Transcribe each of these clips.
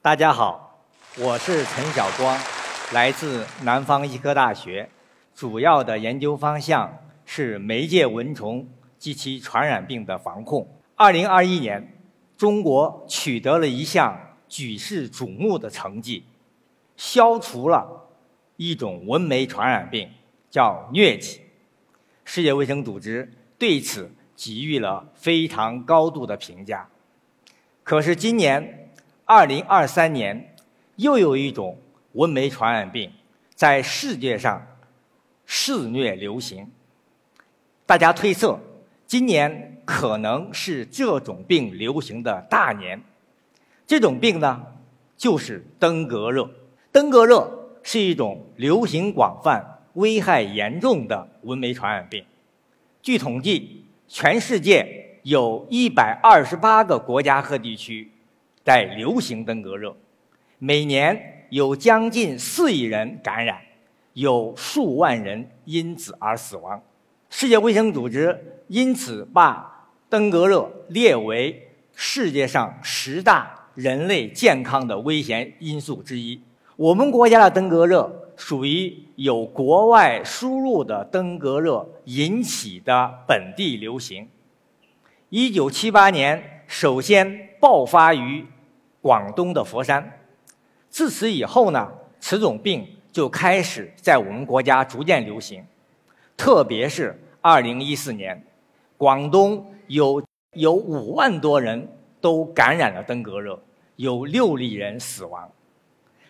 大家好，我是陈晓光，来自南方医科大学，主要的研究方向是媒介蚊虫及其传染病的防控。二零二一年，中国取得了一项举世瞩目的成绩，消除了一种蚊媒传染病，叫疟疾。世界卫生组织对此给予了非常高度的评价。可是今年。二零二三年，又有一种蚊媒传染病在世界上肆虐流行。大家推测，今年可能是这种病流行的大年。这种病呢，就是登革热。登革热是一种流行广泛、危害严重的蚊媒传染病。据统计，全世界有一百二十八个国家和地区。在流行登革热，每年有将近四亿人感染，有数万人因此而死亡。世界卫生组织因此把登革热列为世界上十大人类健康的危险因素之一。我们国家的登革热属于有国外输入的登革热引起的本地流行。一九七八年首先爆发于。广东的佛山，自此以后呢，此种病就开始在我们国家逐渐流行。特别是二零一四年，广东有有五万多人都感染了登革热，有六例人死亡。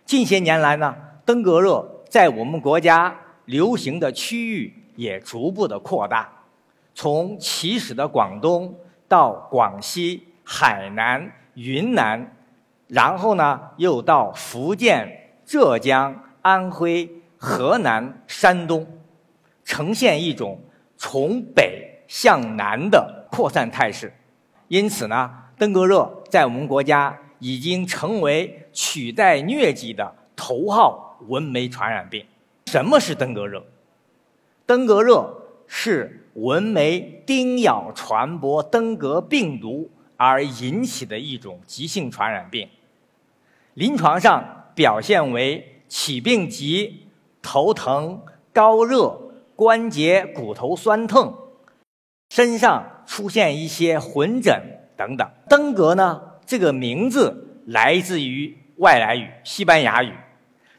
近些年来呢，登革热在我们国家流行的区域也逐步的扩大，从起始的广东到广西、海南、云南。然后呢，又到福建、浙江、安徽、河南、山东，呈现一种从北向南的扩散态势。因此呢，登革热在我们国家已经成为取代疟疾的头号蚊媒传染病。什么是登革热？登革热是蚊媒叮咬传播登革病毒而引起的一种急性传染病。临床上表现为起病急、头疼、高热、关节、骨头酸痛，身上出现一些混疹等等。登革呢，这个名字来自于外来语西班牙语，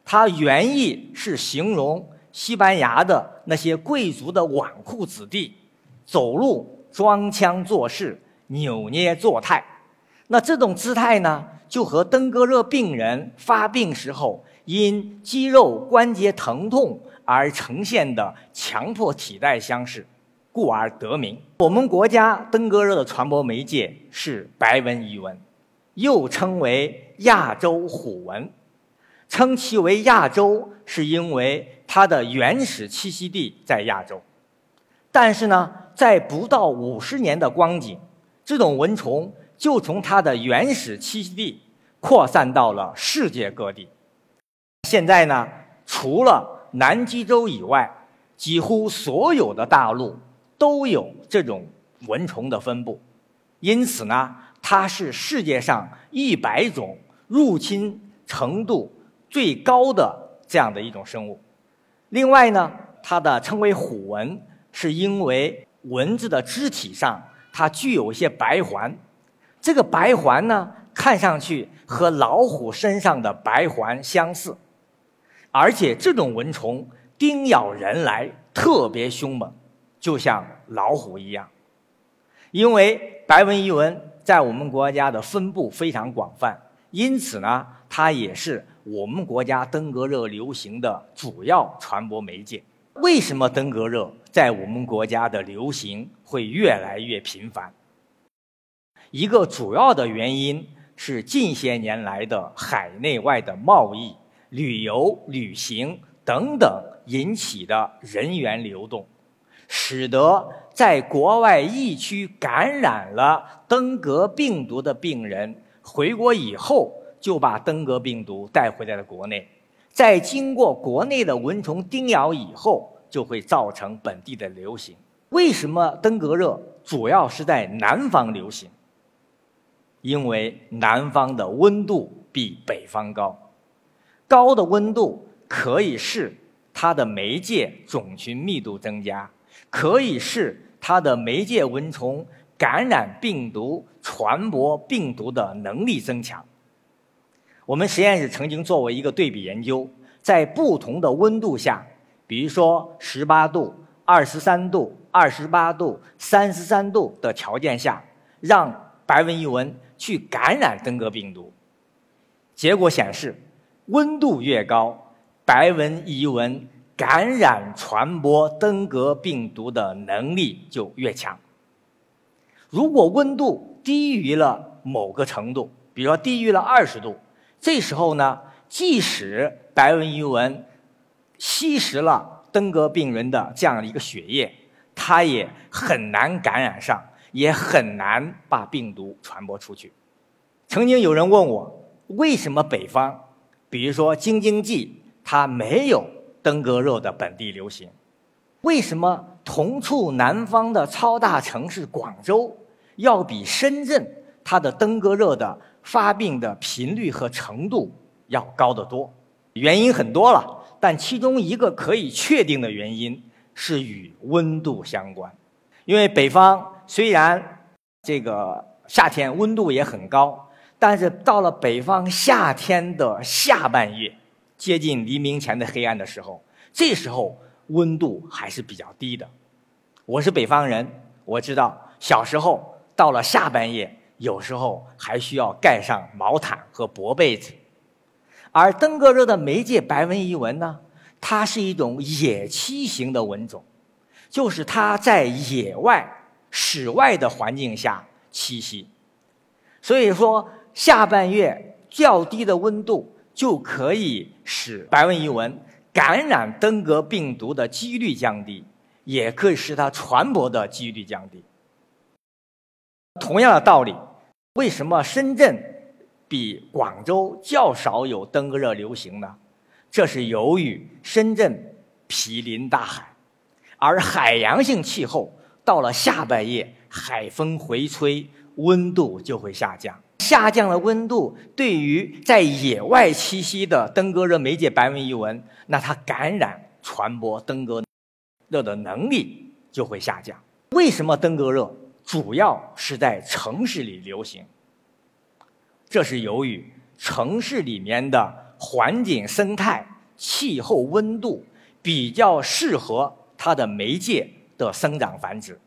它原意是形容西班牙的那些贵族的纨绔子弟，走路装腔作势、扭捏作态。那这种姿态呢？就和登革热病人发病时候因肌肉关节疼痛而呈现的强迫体态相似，故而得名。我们国家登革热的传播媒介是白纹伊蚊，又称为亚洲虎蚊。称其为亚洲，是因为它的原始栖息地在亚洲。但是呢，在不到五十年的光景，这种蚊虫。就从它的原始栖息地扩散到了世界各地。现在呢，除了南极洲以外，几乎所有的大陆都有这种蚊虫的分布。因此呢，它是世界上一百种入侵程度最高的这样的一种生物。另外呢，它的称为虎蚊，是因为蚊子的肢体上它具有一些白环。这个白环呢，看上去和老虎身上的白环相似，而且这种蚊虫叮咬人来特别凶猛，就像老虎一样。因为白纹伊蚊在我们国家的分布非常广泛，因此呢，它也是我们国家登革热流行的主要传播媒介。为什么登革热在我们国家的流行会越来越频繁？一个主要的原因是近些年来的海内外的贸易、旅游、旅行等等引起的人员流动，使得在国外疫区感染了登革病毒的病人回国以后，就把登革病毒带回来了国内，在经过国内的蚊虫叮咬以后，就会造成本地的流行。为什么登革热主要是在南方流行？因为南方的温度比北方高，高的温度可以使它的媒介种群密度增加，可以使它的媒介蚊虫感染病毒、传播病毒的能力增强。我们实验室曾经做过一个对比研究，在不同的温度下，比如说十八度、二十三度、二十八度、三十三度的条件下，让白纹伊蚊去感染登革病毒。结果显示，温度越高，白纹伊蚊感染传播登革病毒的能力就越强。如果温度低于了某个程度，比如说低于了二十度。这时候呢，即使白纹伊蚊吸食了登革病人的这样的一个血液，它也很难感染上，也很难把病毒传播出去。曾经有人问我，为什么北方，比如说京津冀，它没有登革热的本地流行？为什么同处南方的超大城市广州，要比深圳它的登革热的？发病的频率和程度要高得多，原因很多了，但其中一个可以确定的原因是与温度相关。因为北方虽然这个夏天温度也很高，但是到了北方夏天的下半夜，接近黎明前的黑暗的时候，这时候温度还是比较低的。我是北方人，我知道小时候到了下半夜。有时候还需要盖上毛毯和薄被子，而登革热的媒介白纹伊蚊呢，它是一种野栖型的蚊种，就是它在野外、室外的环境下栖息，所以说下半月较低的温度就可以使白纹伊蚊感染登革病毒的几率降低，也可以使它传播的几率降低。同样的道理。为什么深圳比广州较少有登革热流行呢？这是由于深圳毗邻大海，而海洋性气候到了下半夜，海风回吹，温度就会下降。下降的温度对于在野外栖息的登革热媒介白纹伊蚊，那它感染传播登革热的能力就会下降。为什么登革热？主要是在城市里流行，这是由于城市里面的环境生态、气候、温度比较适合它的媒介的生长繁殖。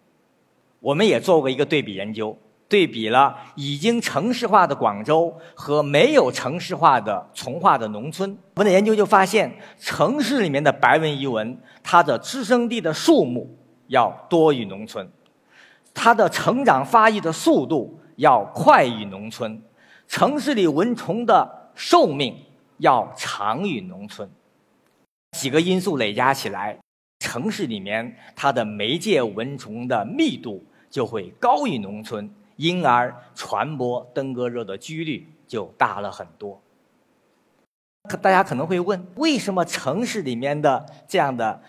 我们也做过一个对比研究，对比了已经城市化的广州和没有城市化的从化的农村。我们的研究就发现，城市里面的白纹伊蚊，它的滋生地的数目要多于农村。它的成长发育的速度要快于农村，城市里蚊虫的寿命要长于农村。几个因素累加起来，城市里面它的媒介蚊虫的密度就会高于农村，因而传播登革热的几率就大了很多。大家可能会问，为什么城市里面的这样的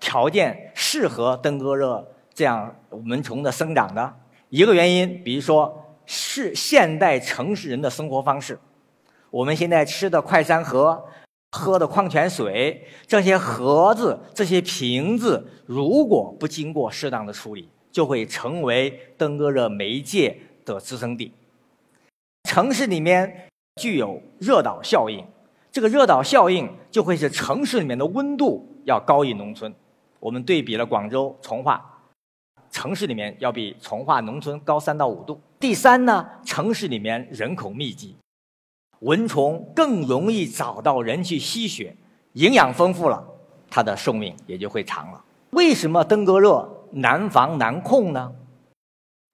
条件适合登革热？这样蚊虫的生长的一个原因，比如说是现代城市人的生活方式。我们现在吃的快餐盒、喝的矿泉水，这些盒子、这些瓶子，如果不经过适当的处理，就会成为登革热媒介的滋生地。城市里面具有热岛效应，这个热岛效应就会使城市里面的温度要高于农村。我们对比了广州、从化。城市里面要比从化农村高三到五度。第三呢，城市里面人口密集，蚊虫更容易找到人去吸血，营养丰富了，它的寿命也就会长了。为什么登革热难防难控呢？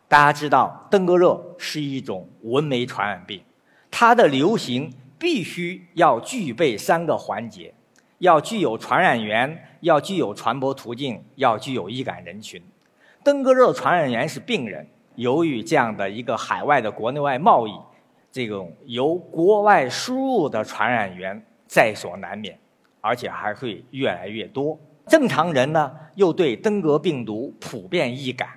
大家知道，登革热是一种蚊媒传染病，它的流行必须要具备三个环节：要具有传染源，要具有传播途径，要具有易感人群。登革热传染源是病人，由于这样的一个海外的国内外贸易，这种由国外输入的传染源在所难免，而且还会越来越多。正常人呢，又对登革病毒普遍易感。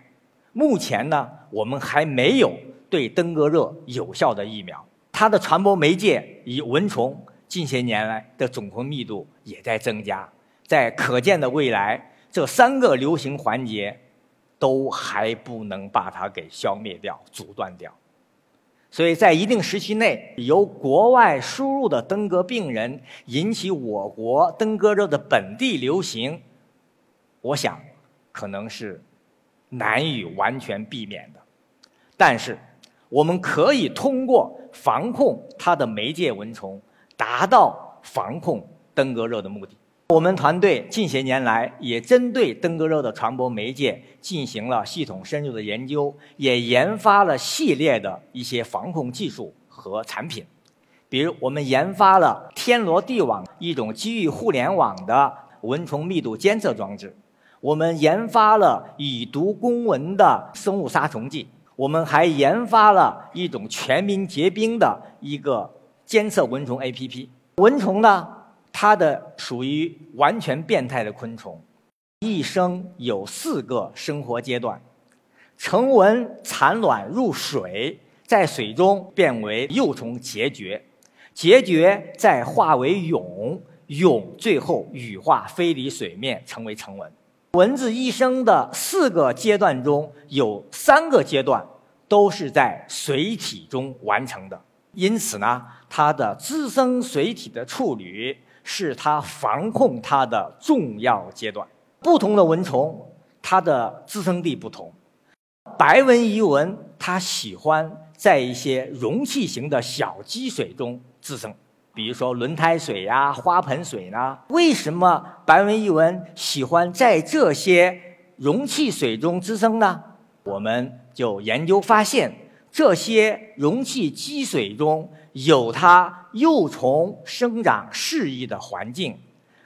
目前呢，我们还没有对登革热有效的疫苗。它的传播媒介以蚊虫，近些年来的总虫密度也在增加，在可见的未来，这三个流行环节都还不能把它给消灭掉、阻断掉。所以在一定时期内，由国外输入的登革病人引起我国登革热的本地流行，我想可能是难以完全避免的。但是，我们可以通过防控它的媒介蚊虫，达到防控登革热的目的。我们团队近些年来也针对登革热的传播媒介进行了系统深入的研究，也研发了系列的一些防控技术和产品。比如，我们研发了天罗地网一种基于互联网的蚊虫密度监测装置；我们研发了以毒攻蚊的生物杀虫剂；我们还研发了一种全民结冰的一个监测蚊虫 APP。蚊虫呢？它的属于完全变态的昆虫，一生有四个生活阶段：成蚊产卵入水，在水中变为幼虫孑孓，孑孓再化为蛹，蛹最后羽化飞离水面，成为成蚊。蚊子一生的四个阶段中有三个阶段都是在水体中完成的，因此呢，它的滋生水体的处理。是它防控它的重要阶段。不同的蚊虫，它的滋生地不同。白纹伊蚊它喜欢在一些容器型的小积水中滋生，比如说轮胎水呀、花盆水呢。为什么白纹伊蚊喜欢在这些容器水中滋生呢？我们就研究发现，这些容器积水中。有它幼虫生长适宜的环境，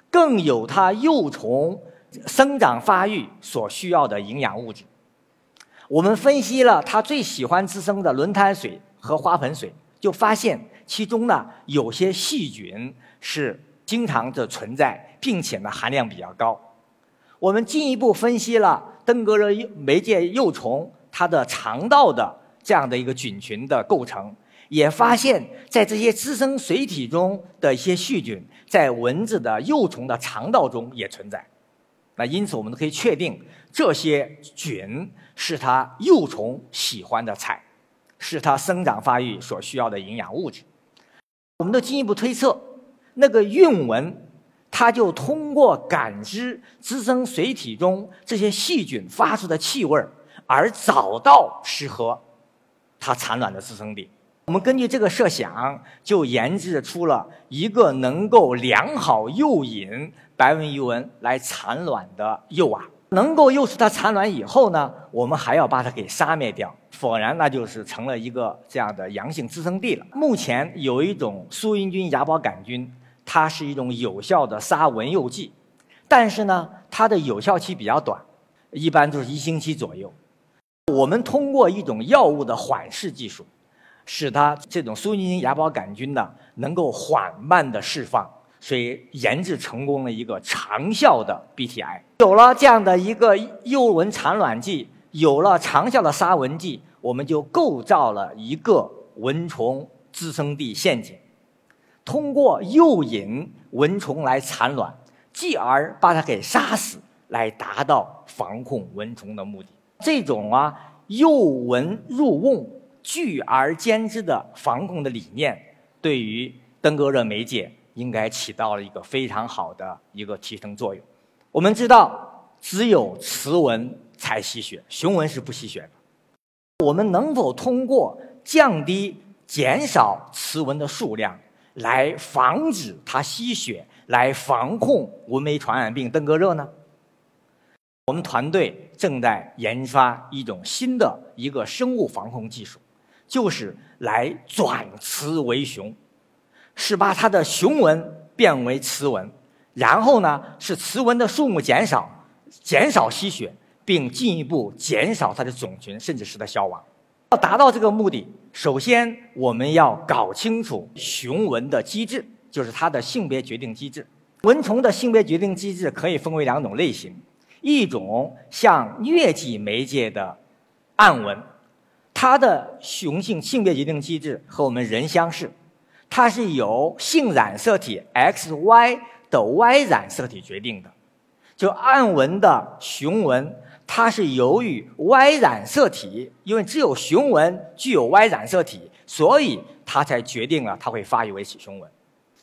更有它幼虫生长发育所需要的营养物质。我们分析了它最喜欢滋生的轮胎水和花盆水，就发现其中呢有些细菌是经常的存在，并且呢含量比较高。我们进一步分析了登革热媒介幼虫它的肠道的这样的一个菌群的构成。也发现，在这些滋生水体中的一些细菌，在蚊子的幼虫的肠道中也存在。那因此，我们都可以确定，这些菌是它幼虫喜欢的菜，是它生长发育所需要的营养物质。我们都进一步推测，那个孕蚊，它就通过感知滋生水体中这些细菌发出的气味而找到适合它产卵的滋生地。我们根据这个设想，就研制出了一个能够良好诱引白纹伊蚊来产卵的诱饵。能够诱使它产卵以后呢，我们还要把它给杀灭掉，否然那就是成了一个这样的阳性滋生地了。目前有一种苏因菌芽孢杆菌，它是一种有效的杀蚊诱剂，但是呢，它的有效期比较短，一般都是一星期左右。我们通过一种药物的缓释技术。使它这种苏因芽孢杆菌呢能够缓慢的释放，所以研制成功了一个长效的 BTI。有了这样的一个诱蚊产卵剂，有了长效的杀蚊剂，我们就构造了一个蚊虫滋生地陷阱。通过诱引蚊虫来产卵，继而把它给杀死，来达到防控蚊虫的目的。这种啊诱蚊入瓮。聚而兼之的防控的理念，对于登革热媒介应该起到了一个非常好的一个提升作用。我们知道，只有雌蚊才吸血，雄蚊是不吸血的。我们能否通过降低、减少雌蚊的数量，来防止它吸血，来防控蚊媒传染病登革热呢？我们团队正在研发一种新的一个生物防控技术。就是来转雌为雄，是把它的雄蚊变为雌蚊，然后呢是雌蚊的数目减少，减少吸血，并进一步减少它的种群，甚至使它消亡。要达到这个目的，首先我们要搞清楚雄蚊的机制，就是它的性别决定机制。蚊虫的性别决定机制可以分为两种类型，一种像疟疾媒介的暗蚊。它的雄性性别决定机制和我们人相似，它是由性染色体 XY 的 Y 染色体决定的。就暗纹的雄纹，它是由于 Y 染色体，因为只有雄纹具有 Y 染色体，所以它才决定了它会发育为雌雄纹。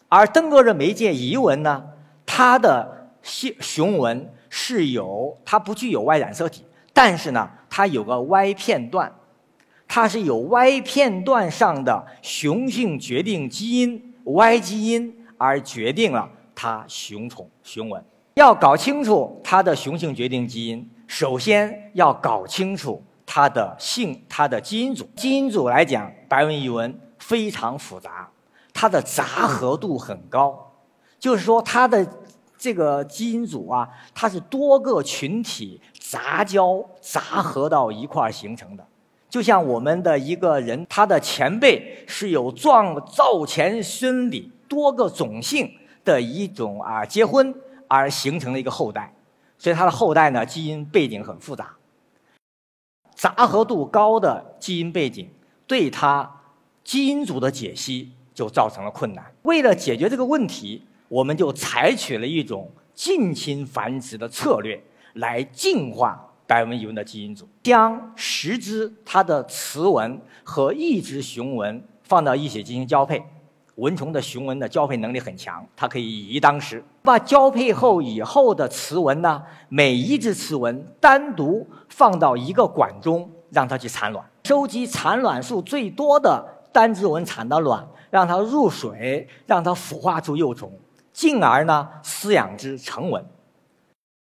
而登革热媒介遗纹呢，它的雄雄纹是有它不具有 Y 染色体，但是呢，它有个 Y 片段，它是有 Y 片段上的雄性决定基因 Y 基因而决定了它雄虫雄纹。要搞清楚它的雄性决定基因，首先要搞清楚它的性、它的基因组。基因组来讲，白纹伊纹非常复杂，它的杂合度很高，就是说它的这个基因组啊，它是多个群体杂交杂合到一块儿形成的。就像我们的一个人，他的前辈是有壮造前孙里多个种姓的一种啊结婚。而形成了一个后代，所以他的后代呢，基因背景很复杂，杂合度高的基因背景对他基因组的解析就造成了困难。为了解决这个问题，我们就采取了一种近亲繁殖的策略来进化白纹伊纹的基因组，将十只它的雌蚊和一只雄蚊放到一起进行交配。蚊虫的雄蚊的交配能力很强，它可以以一当十。把交配后以后的雌蚊呢，每一只雌蚊单独放到一个管中，让它去产卵，收集产卵数最多的单只蚊产的卵，让它入水，让它孵化出幼虫，进而呢饲养之成蚊。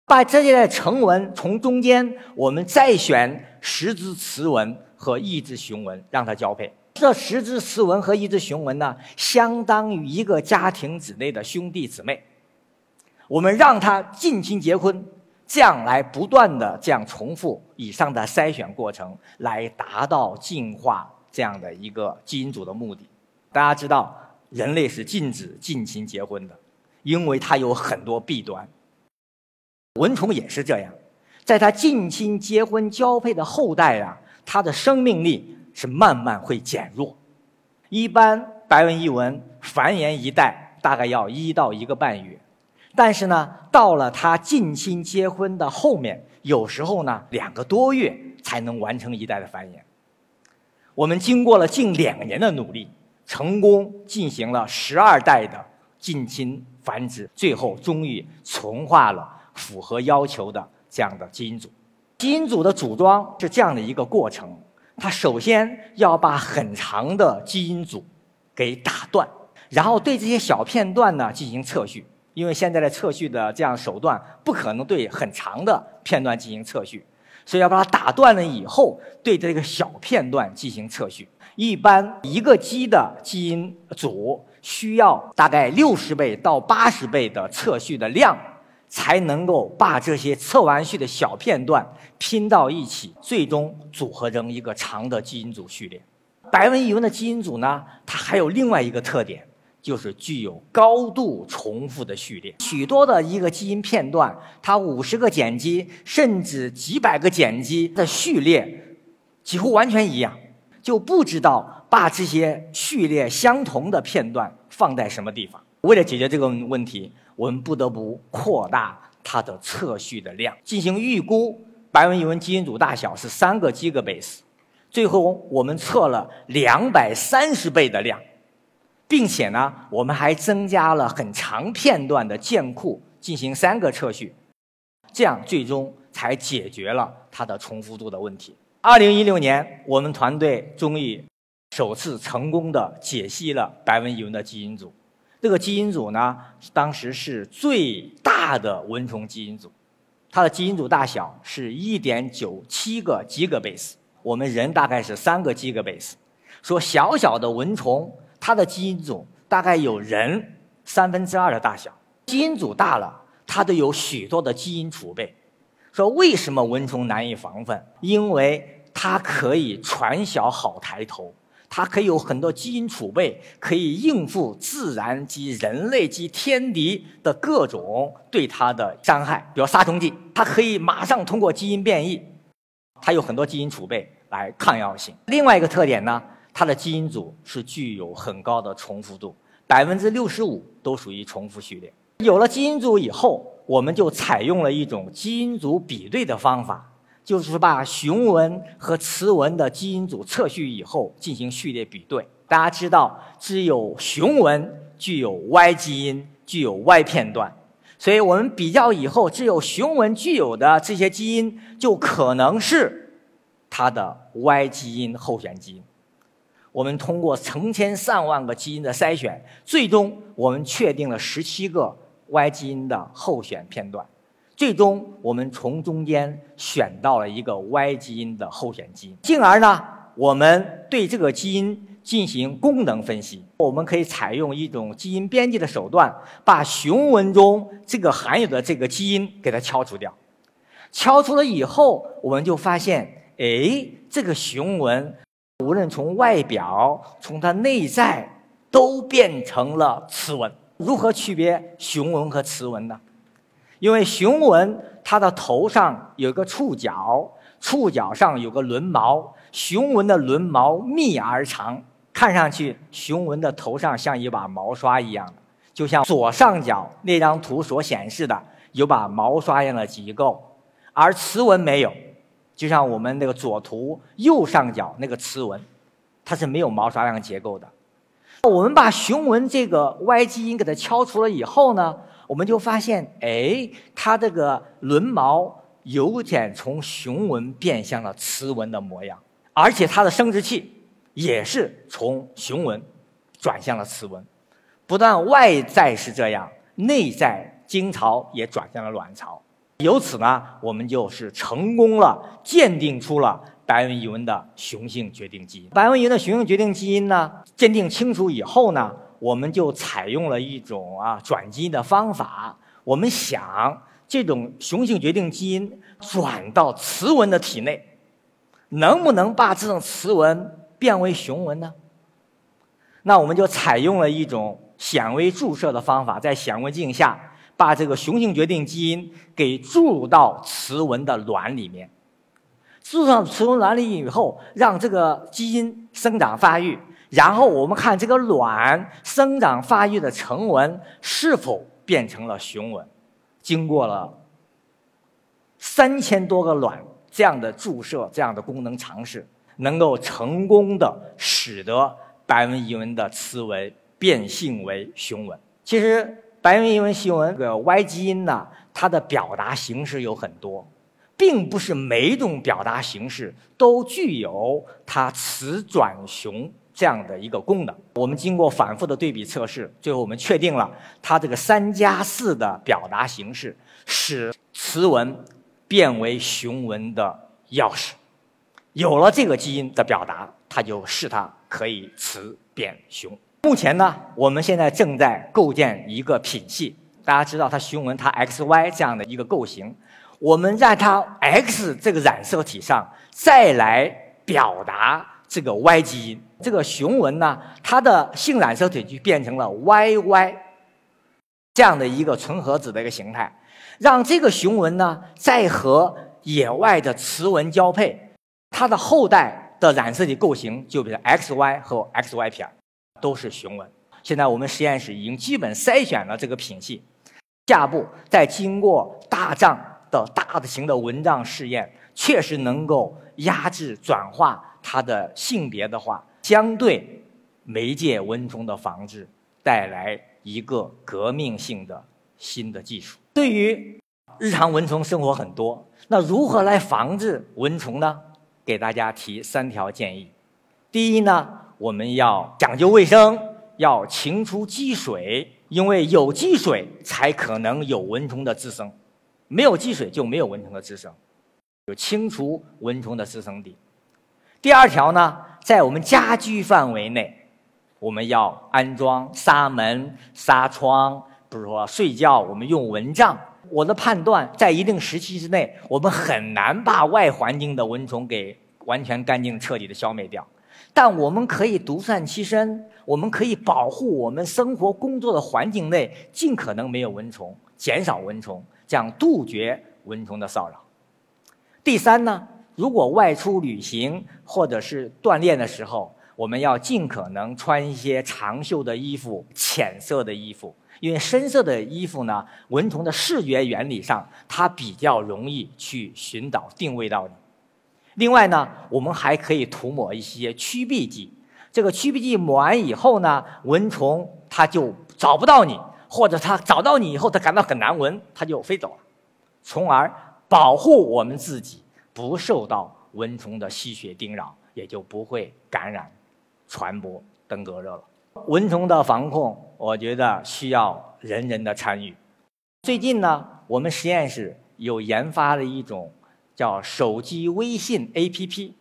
把这些成蚊从中间，我们再选十只雌蚊和一只雄蚊，让它交配。这十只雌蚊和一只雄蚊呢，相当于一个家庭之内的兄弟姊妹。我们让他近亲结婚，这样来不断的这样重复以上的筛选过程，来达到进化这样的一个基因组的目的。大家知道，人类是禁止近亲结婚的，因为它有很多弊端。蚊虫也是这样，在它近亲结婚交配的后代啊，它的生命力。是慢慢会减弱，一般白纹伊蚊繁衍一代大概要一到一个半月，但是呢，到了它近亲结婚的后面，有时候呢两个多月才能完成一代的繁衍。我们经过了近两年的努力，成功进行了十二代的近亲繁殖，最后终于存化了符合要求的这样的基因组。基因组的组装是这样的一个过程。它首先要把很长的基因组给打断，然后对这些小片段呢进行测序，因为现在的测序的这样手段不可能对很长的片段进行测序，所以要把它打断了以后，对这个小片段进行测序。一般一个鸡的基因组需要大概六十倍到八十倍的测序的量。才能够把这些测完序的小片段拼到一起，最终组合成一个长的基因组序列。白纹伊纹的基因组呢，它还有另外一个特点，就是具有高度重复的序列。许多的一个基因片段，它五十个碱基甚至几百个碱基的序列几乎完全一样，就不知道把这些序列相同的片段放在什么地方。为了解决这个问题。我们不得不扩大它的测序的量，进行预估。白纹伊纹基因组大小是三个 gigabase，最后我们测了两百三十倍的量，并且呢，我们还增加了很长片段的建库进行三个测序，这样最终才解决了它的重复度的问题。二零一六年，我们团队终于首次成功的解析了白纹伊纹的基因组。这个基因组呢，当时是最大的蚊虫基因组，它的基因组大小是1.97个 gigabase，我们人大概是三个 gigabase，说小小的蚊虫，它的基因组大概有人三分之二的大小。基因组大了，它都有许多的基因储备。说为什么蚊虫难以防范？因为它可以传小好抬头。它可以有很多基因储备，可以应付自然及人类及天敌的各种对它的伤害，比如杀虫剂。它可以马上通过基因变异，它有很多基因储备来抗药性。另外一个特点呢，它的基因组是具有很高的重复度，百分之六十五都属于重复序列。有了基因组以后，我们就采用了一种基因组比对的方法，就是把雄蚊和雌蚊的基因组测序以后进行序列比对。大家知道，只有雄蚊具有 Y 基因，具有 Y 片段。所以我们比较以后，只有雄蚊具有的这些基因，就可能是它的 Y 基因候选基因。我们通过成千上万个基因的筛选，最终我们确定了十七个 Y 基因的候选片段。最终我们从中间选到了一个 Y 基因的候选基因，进而呢，我们对这个基因。进行功能分析，我们可以采用一种基因编辑的手段，把雄蚊中这个含有的这个基因给它敲除掉。敲除了以后，我们就发现，哎，这个雄蚊无论从外表、从它内在，都变成了雌蚊。如何区别雄蚊和雌蚊呢？因为雄蚊它的头上有个触角，触角上有个轮毛，雄蚊的轮毛密而长。看上去，雄蚊的头上像一把毛刷一样，就像左上角那张图所显示的，有把毛刷一样的结构，而雌蚊没有，就像我们那个左图右上角那个雌蚊，它是没有毛刷样结构的。我们把雄蚊这个 Y 基因给它敲除了以后呢，我们就发现，哎，它这个轮毛有点从雄纹变向了雌纹的模样，而且它的生殖器。也是从雄纹转向了雌纹，不但外在是这样，内在精巢也转向了卵巢。由此呢，我们就是成功了，鉴定出了白纹伊蚊的雄性决定基因。白纹伊蚊的雄性决定基因呢，鉴定清楚以后呢，我们就采用了一种啊转基因的方法。我们想，这种雄性决定基因转到雌蚊的体内，能不能把这种雌蚊？变为雄蚊呢？那我们就采用了一种显微注射的方法，在显微镜下把这个雄性决定基因给注入到雌蚊的卵里面。注入上雌蚊卵里以后，让这个基因生长发育，然后我们看这个卵生长发育的成蚊是否变成了雄蚊。经过了三千多个卵这样的注射，这样的功能尝试。能够成功的使得白纹伊蚊的雌蚊变性为雄蚊。其实白纹伊蚊雄蚊这个 Y 基因呢，它的表达形式有很多，并不是每一种表达形式都具有它雌转雄这样的一个功能。我们经过反复的对比测试，最后我们确定了它这个三加四的表达形式，使雌蚊变为雄蚊的钥匙。有了这个基因的表达，它就是它可以雌变雄。目前呢，我们现在正在构建一个品系。大家知道它雄蚊它 XY 这样的一个构型，我们在它 X 这个染色体上再来表达这个 Y 基因。这个雄蚊呢，它的性染色体就变成了 YY 这样的一个纯合子的一个形态，让这个雄蚊呢再和野外的雌蚊交配。它的后代的染色体构型就比如 XY 和 XY 片都是雄蚊。现在我们实验室已经基本筛选了这个品系，下步再经过大丈的大的型的蚊帐试验，确实能够压制转化它的性别的话，将对媒介蚊虫的防治带来一个革命性的新的技术。对于日常蚊虫生活很多，那如何来防治蚊虫呢？给大家提三条建议：第一呢，我们要讲究卫生，要清除积水，因为有积水才可能有蚊虫的滋生，没有积水就没有蚊虫的滋生，有清除蚊虫的滋生地。第二条呢，在我们家居范围内，我们要安装纱门、纱窗，比如说睡觉我们用蚊帐。我的判断，在一定时期之内，我们很难把外环境的蚊虫给完全干净、彻底的消灭掉。但我们可以独善其身，我们可以保护我们生活工作的环境内尽可能没有蚊虫，减少蚊虫，想杜绝蚊虫的骚扰。第三呢，如果外出旅行或者是锻炼的时候，我们要尽可能穿一些长袖的衣服、浅色的衣服，因为深色的衣服呢，蚊虫的视觉原理上它比较容易去寻找、定位到你。另外呢，我们还可以涂抹一些驱避剂。这个驱避剂抹完以后呢，蚊虫它就找不到你，或者它找到你以后，它感到很难闻，它就飞走了，从而保护我们自己不受到蚊虫的吸血叮扰，也就不会感染。传播登革热了，蚊虫的防控，我觉得需要人人的参与。最近呢，我们实验室有研发了一种叫手机微信 APP，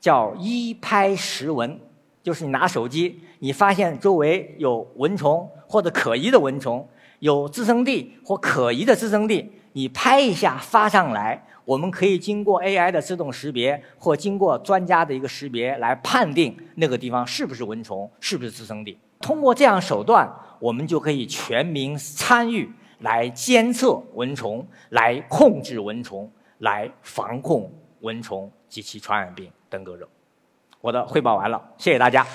叫一拍十蚊，就是你拿手机，你发现周围有蚊虫或者可疑的蚊虫，有滋生地或可疑的滋生地，你拍一下发上来。我们可以经过 AI 的自动识别，或经过专家的一个识别来判定那个地方是不是蚊虫，是不是滋生地。通过这样手段，我们就可以全民参与来监测蚊虫，来控制蚊虫，来防控蚊虫及其传染病登革热。我的汇报完了，谢谢大家。